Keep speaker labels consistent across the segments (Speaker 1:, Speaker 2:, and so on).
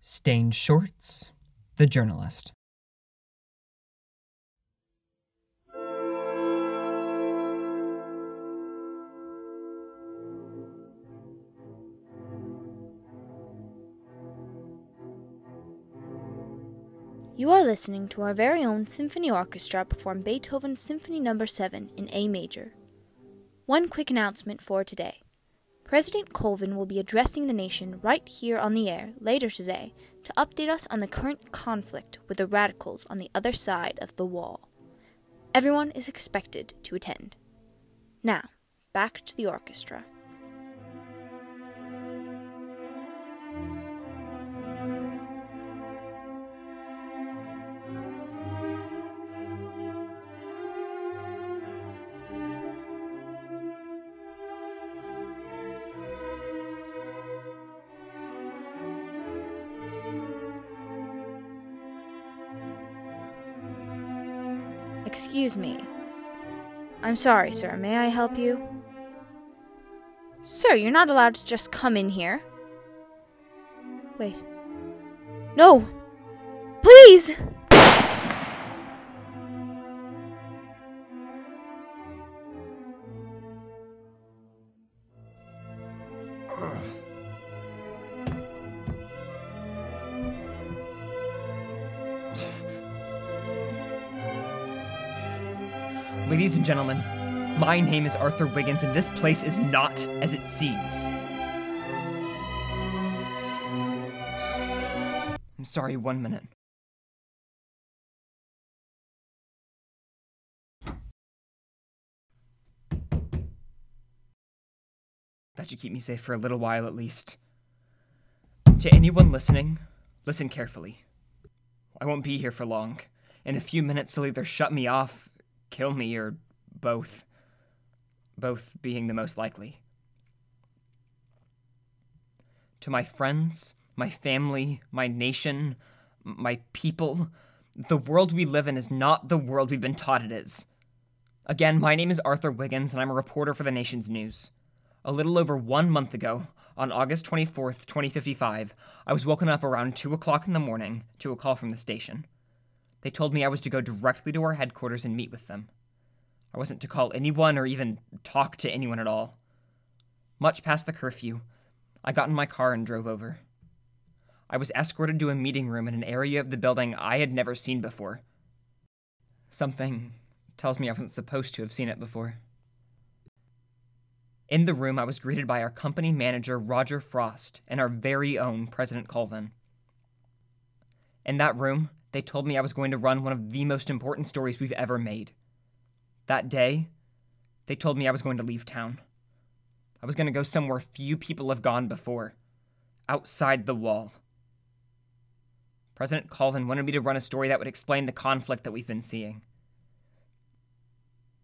Speaker 1: Stained Shorts, The Journalist.
Speaker 2: You are listening to our very own symphony orchestra perform Beethoven's Symphony No. 7 in A major. One quick announcement for today. President Colvin will be addressing the nation right here on the air later today to update us on the current conflict with the radicals on the other side of the wall. Everyone is expected to attend. Now, back to the orchestra. Excuse me. I'm sorry, sir. May I help you? Sir, you're not allowed to just come in here. Wait. No! Please!
Speaker 1: Ladies and gentlemen, my name is Arthur Wiggins, and this place is not as it seems. I'm sorry, one minute. That should keep me safe for a little while at least. To anyone listening, listen carefully. I won't be here for long. In a few minutes, they'll either shut me off, kill me, or both. Both being the most likely. To my friends, my family, my nation, my people, the world we live in is not the world we've been taught it is. Again, my name is Arthur Wiggins, and I'm a reporter for the nation's news. A little over one month ago, on August 24th, 2055, I was woken up around 2 o'clock in the morning to a call from the station. They told me I was to go directly to our headquarters and meet with them. I wasn't to call anyone or even talk to anyone at all. Much past the curfew, I got in my car and drove over. I was escorted to a meeting room in an area of the building I had never seen before. Something tells me I wasn't supposed to have seen it before. In the room, I was greeted by our company manager, Roger Frost, and our very own President Colvin. In that room, they told me I was going to run one of the most important stories we've ever made. That day, they told me I was going to leave town. I was going to go somewhere few people have gone before outside the wall. President Colvin wanted me to run a story that would explain the conflict that we've been seeing.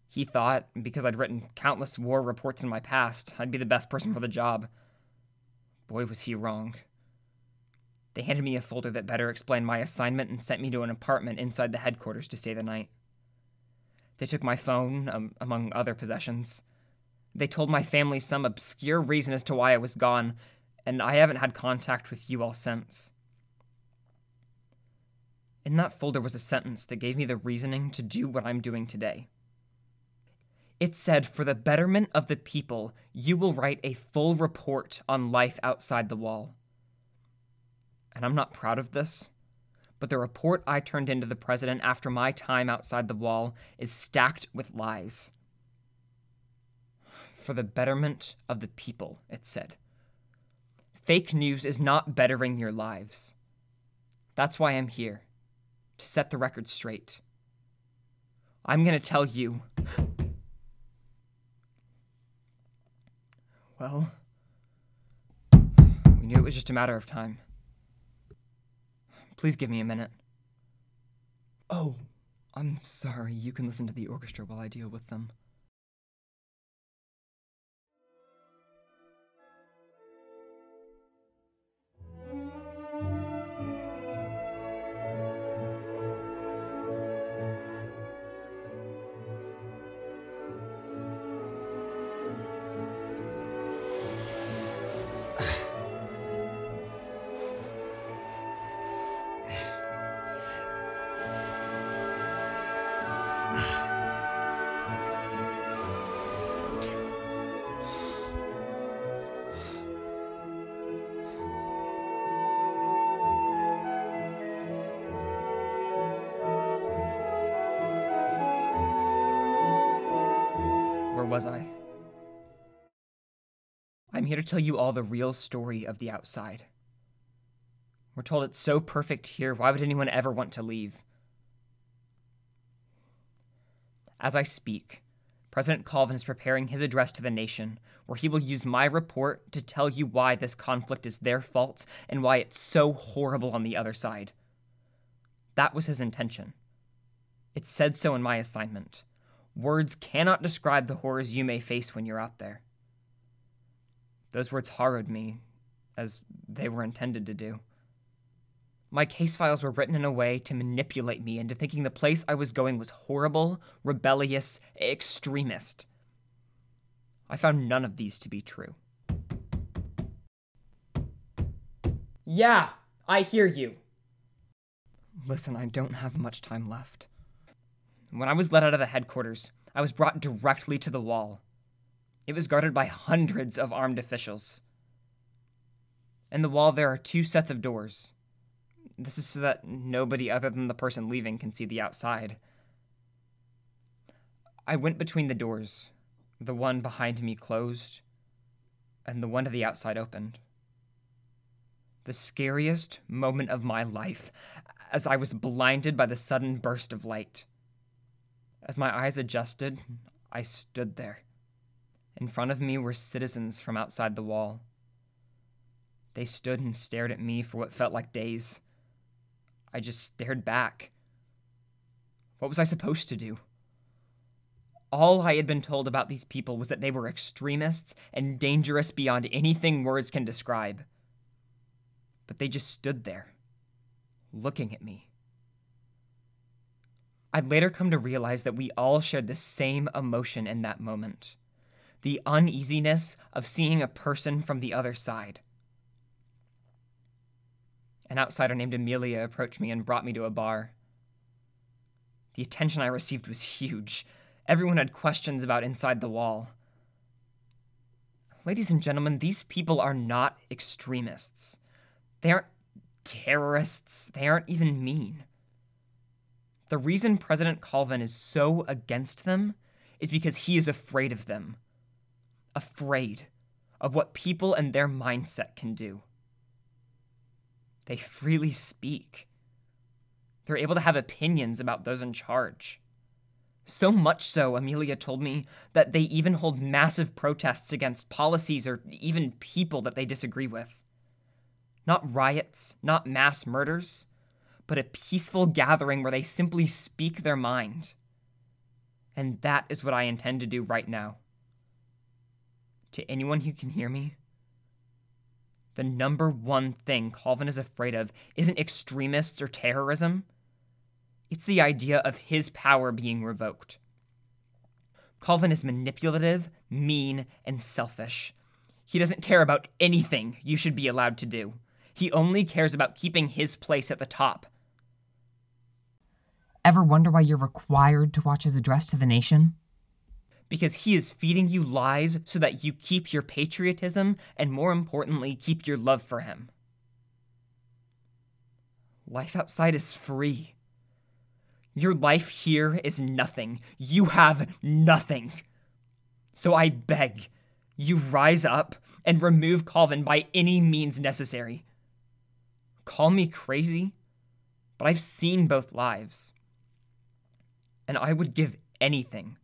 Speaker 1: He thought, because I'd written countless war reports in my past, I'd be the best person for the job. Boy, was he wrong. They handed me a folder that better explained my assignment and sent me to an apartment inside the headquarters to stay the night. They took my phone, um, among other possessions. They told my family some obscure reason as to why I was gone, and I haven't had contact with you all since. In that folder was a sentence that gave me the reasoning to do what I'm doing today. It said, For the betterment of the people, you will write a full report on life outside the wall. And I'm not proud of this, but the report I turned into the president after my time outside the wall is stacked with lies. For the betterment of the people, it said. Fake news is not bettering your lives. That's why I'm here, to set the record straight. I'm to tell you. Well, we knew it was just a matter of time. Please give me a minute. Oh, I'm sorry. You can listen to the orchestra while I deal with them. Was I? I'm here to tell you all the real story of the outside. We're told it's so perfect here, why would anyone ever want to leave? As I speak, President Colvin is preparing his address to the nation, where he will use my report to tell you why this conflict is their fault and why it's so horrible on the other side. That was his intention. It said so in my assignment. Words cannot describe the horrors you may face when you're out there. Those words harrowed me, as they were intended to do. My case files were written in a way to manipulate me into thinking the place I was going was horrible, rebellious, extremist. I found none of these to be true. Yeah, I hear you. Listen, I don't have much time left. When I was let out of the headquarters, I was brought directly to the wall. It was guarded by hundreds of armed officials. In the wall, there are two sets of doors. This is so that nobody other than the person leaving can see the outside. I went between the doors. The one behind me closed, and the one to the outside opened. The scariest moment of my life as I was blinded by the sudden burst of light. As my eyes adjusted, I stood there. In front of me were citizens from outside the wall. They stood and stared at me for what felt like days. I just stared back. What was I supposed to do? All I had been told about these people was that they were extremists and dangerous beyond anything words can describe. But they just stood there, looking at me. I'd later come to realize that we all shared the same emotion in that moment the uneasiness of seeing a person from the other side. An outsider named Amelia approached me and brought me to a bar. The attention I received was huge. Everyone had questions about inside the wall. Ladies and gentlemen, these people are not extremists. They aren't terrorists. They aren't even mean. The reason President Colvin is so against them is because he is afraid of them. Afraid of what people and their mindset can do. They freely speak. They're able to have opinions about those in charge. So much so, Amelia told me, that they even hold massive protests against policies or even people that they disagree with. Not riots, not mass murders, but a peaceful gathering where they simply speak their mind. And that is what I intend to do right now. To anyone who can hear me, the number one thing Colvin is afraid of isn't extremists or terrorism. It's the idea of his power being revoked. Colvin is manipulative, mean, and selfish. He doesn't care about anything you should be allowed to do. He only cares about keeping his place at the top.
Speaker 3: Ever wonder why you're required to watch his address to the nation?
Speaker 1: because he is feeding you lies so that you keep your patriotism and, more importantly, keep your love for him. Life outside is free. Your life here is nothing. You have nothing. So I beg, you rise up and remove Colvin by any means necessary. Call me crazy, but I've seen both lives. And I would give anything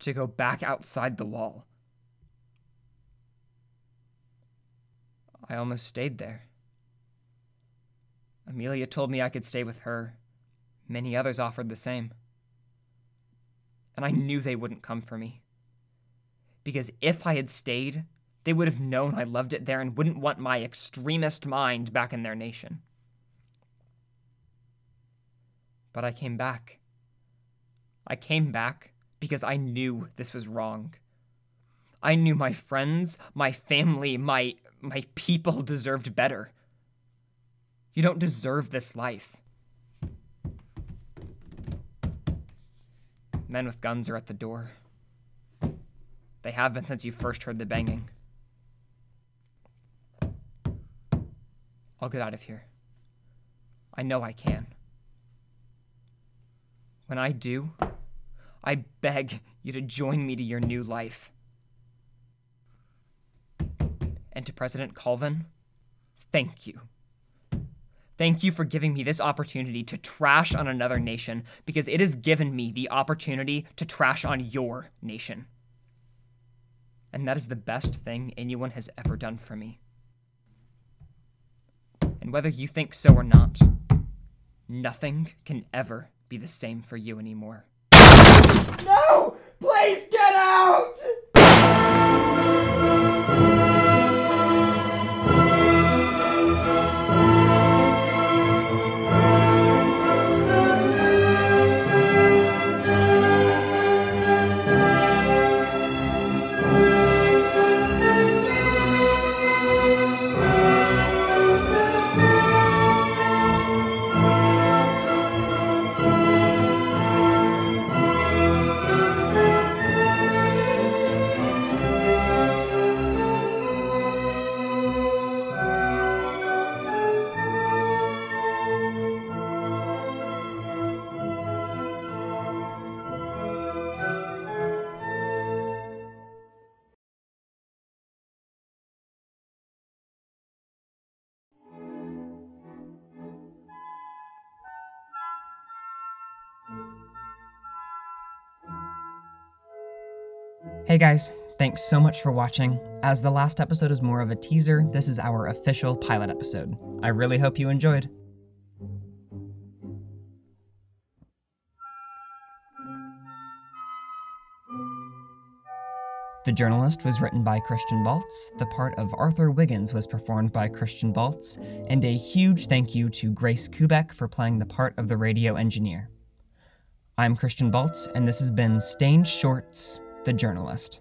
Speaker 1: to go back outside the wall. I almost stayed there. Amelia told me I could stay with her. Many others offered the same. And I knew they wouldn't come for me. Because if I had stayed, they would have known I loved it there and wouldn't want my extremist mind back in their nation. But I came back. I came back because I knew this was wrong. I knew my friends, my family, my my people deserved better. You don't deserve this life. Men with guns are at the door. They have been since you first heard the banging. I'll get out of here. I know I can. When I do, I beg you to join me to your new life. And to President Colvin, thank you. Thank you for giving me this opportunity to trash on another nation because it has given me the opportunity to trash on your nation. And that is the best thing anyone has ever done for me. And whether you think so or not, nothing can ever be the same for you anymore. No! Please get out!
Speaker 3: Hey guys, thanks so much for watching. As the last episode is more of a teaser, this is our official pilot episode. I really hope you enjoyed. The Journalist was written by Christian Baltz, the part of Arthur Wiggins was performed by Christian Baltz, and a huge thank you to Grace Kubek for playing the part of the radio engineer. I'm Christian Baltz, and this has been Stained Shorts, the journalist.